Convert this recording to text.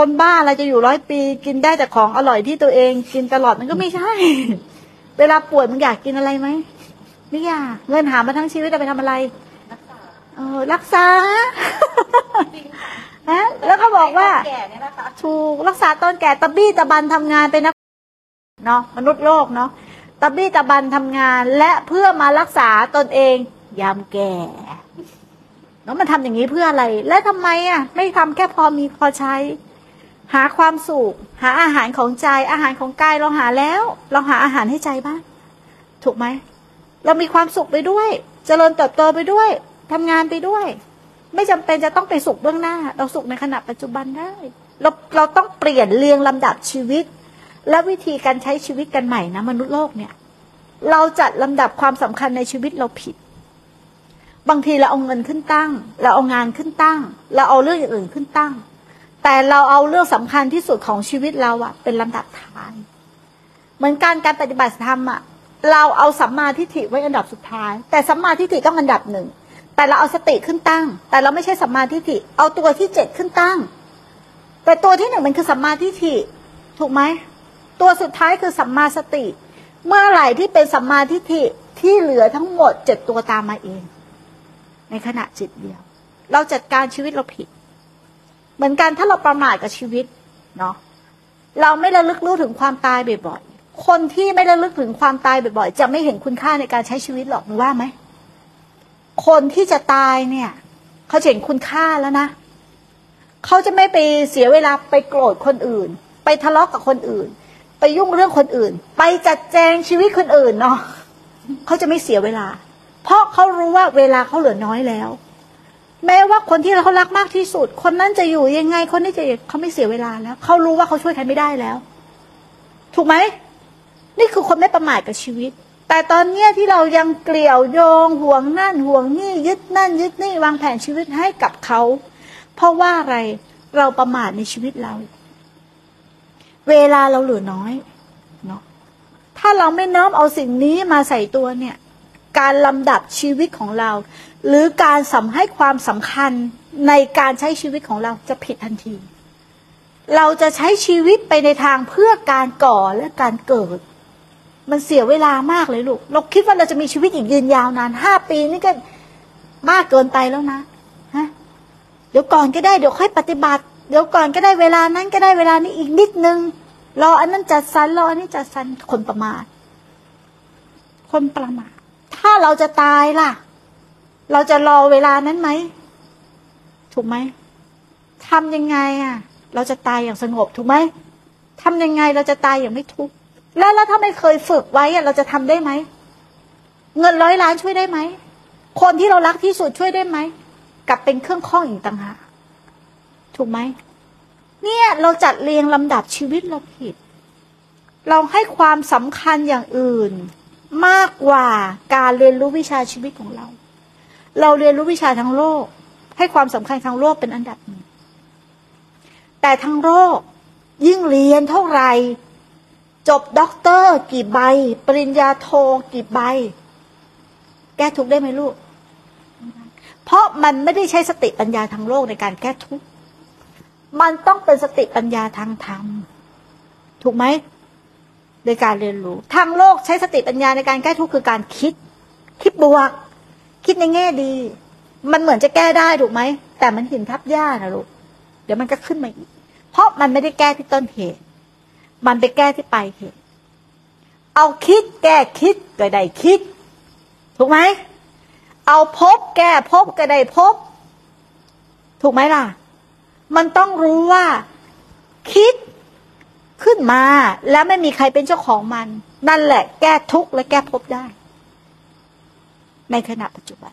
คนบ้าอะไรจะอยู่ร้อยปี กินได้แต่ของอร่อยที่ตัวเอง กินตลอดมันก็ไม่ใช่ เวลาป่วยมึงอยากกินอะไรไหมไม่อยากเงินหามาทั้งชีวิตเอาไปทำอะไรเออรักษาฮะแล้วก็บอกว่าแก่ถูกรักษาตอนแก่ตะบี้ตะบันทำงานเป็นนักเนาะมนุษย์โลกเนาะตะบี้ตะบันทำงาน และเพื่อมารักษาตนเองยามแก่เนาะมันทำอย่างนี้เพื่ออะไร และทำไมอะ ไม่ทำแค่พอมีพอใช้ หาความสุข หาอาหารของใจ อาหารของกายเราหาแล้ว เราหาอาหารให้ใจบ้าง ถูกไหม เรามีความสุขไปด้วยเจริญเติบโตไปด้วยทำงานไปด้วย ไม่จำเป็นจะต้องไปสุขเบื้องหน้า เราสุขในขณะปัจจุบันได้ เราเราต้องเปลี่ยนเรียงลำดับชีวิต และวิธีการใช้ชีวิตกันใหม่นะมนุษย์โลกเนี่ย เราจัดลำดับความสำคัญในชีวิตเราผิด บางทีเราเอาเงินขึ้นตั้ง เราเอางานขึ้นตั้ง เราเอาเรื่องอย่างอื่นขึ้นตั้ง แต่เราเอาเรื่องสำคัญที่สุดของชีวิตเราอะเป็นลำดับท้าย เหมือนการการปฏิบัติธรรมอะเราเอาสัมมาทิฏฐิไว้อันดับสุดท้าย แต่สัมมาทิฏฐิต้องอันดับหนึ่งแต่เราเอาสติขึ้นตั้ง แต่เราไม่ใช่สัมมาทิฏฐิเอาตัวที่เจ็ดขึ้นตั้ง แต่ตัวที่หนึ่งมันคือสัมมาทิฏฐิถูกไหมตัวสุดท้ายคือสัมมาสติ เมื่อไหร่ที่เป็นสัมมาทิฏฐิที่เหลือทั้งหมดเจ็ดตัวตามมาเอง ในขณะจิตเดียว เราจัดการชีวิตเราผิด เหมือนกันถ้าเราประมาทกับชีวิตเนาะเราไม่ระลึกรู้ถึงความตายบ่อยๆคนที่ไม่ระลึกถึงความตายบ่อยๆจะไม่เห็นคุณค่าในการใช้ชีวิตหรอกหรือว่าไหมคนที่จะตายเนี่ยเขาจะเห็นคุณค่าแล้วนะเขาจะไม่ไปเสียเวลาไปโกรธคนอื่น ไปทะเลาะกับคนอื่น ไปยุ่งเรื่องคนอื่น ไปจัดแจงชีวิตคนอื่นเนาะเขาจะไม่เสียเวลา เพราะเขารู้ว่าเวลาเขาเหลือน้อยแล้ว แม้ว่าคนที่เขารักมากที่สุด คนนั้นจะอยู่ยังไง คนนี้จะเขาไม่เสียเวลาแล้วเขารู้ว่าเขาช่วยใครไม่ได้แล้ว ถูกไหมนี่คือคนไม่ประมาทกับชีวิต แต่ตอนเนี้ยที่เรายังเกลี่ยวโยงห่วงนั่นห่วงนี่ยึดนั่น ยึดนี่วางแผนชีวิตให้กับเขาเพราะว่าอะไรเราประมาทในชีวิตเรา เวลาเราเหลือน้อยเนาะถ้าเราไม่น้อมเอาสิ่งนี้มาใส่ตัวเนี่ย การลำดับชีวิตของเรา หรือการสำให้ความสำคัญในการใช้ชีวิตของเราจะผิดทันที เราจะใช้ชีวิตไปในทางเพื่อการก่อและการเกิด มันเสียเวลามากเลยลูก เราคิดว่าเราจะมีชีวิตอีกยืนยาวนานห้าปีนี่ก็มากเกินไปแล้วนะฮะเดี๋ยวก่อนก็ได้เดี๋ยวค่อยปฏิบัติ เดี๋ยวก่อนก็ได้เวลานั้นก็ได้เวลานี้อีกนิดนึงรออันนั้นจัดสรรรออันนี้จัดสรรคนประมาทคนประมาท ถ้าเราจะตายล่ะ เราจะรอเวลานั้นไหม ถูกไหมทำยังไงอะ เราจะตายอย่างสงบถูกไหมทำยังไงเราจะตายอย่างไม่ทุกข์แล้วแล้วถ้าไม่เคยฝึกไว้อะเราจะทำได้ไหม เงินร้อยล้านช่วยได้ไหม คนที่เรารักที่สุดช่วยได้ไหมกลับเป็นเครื่องข้องอีกต่างหากถูกไหมเนี่ยเราจัดเรียงลำดับชีวิตเราผิด เราให้ความสำคัญอย่างอื่น มากกว่าการเรียนรู้วิชาชีวิตของเรา เราเรียนรู้วิชาทางโลก ให้ความสำคัญทางโลกเป็นอันดับหนึ่งแต่ทางโลกยิ่งเรียนเท่าไหร่จบด็อกเตอร์ กี่ใบ ปริญญาโทกี่ใบ แก้ทุกได้ไหมลูก เพราะมันไม่ได้ใช้สติปัญญาทางโลกในการแก้ทุก มันต้องเป็นสติปัญญาทางธรรม ถูกไหม ในการเรียนรู้ ทางโลกใช้สติปัญญาในการแก้ทุกข์คือการคิด คิดบวก คิดในแง่ดี มันเหมือนจะแก้ได้ถูกไหม แต่มันหินทับหญ้านะลูก เดี๋ยวมันก็ขึ้นมาอีก เพราะมันไม่ได้แก้ที่ต้นเหตุ มันไปแก้ที่ปลายเหตุ เอาคิดแก้คิดก็ได้คิด ถูกไหม เอาพบแก้พบก็ได้พบ ถูกไหมล่ะ มันต้องรู้ว่า คิด ขึ้นมาแล้วไม่มีใครเป็นเจ้าของมัน นั่นแหละ แก้ทุกข์และแก้ภพได้ ในขณะปัจจุบัน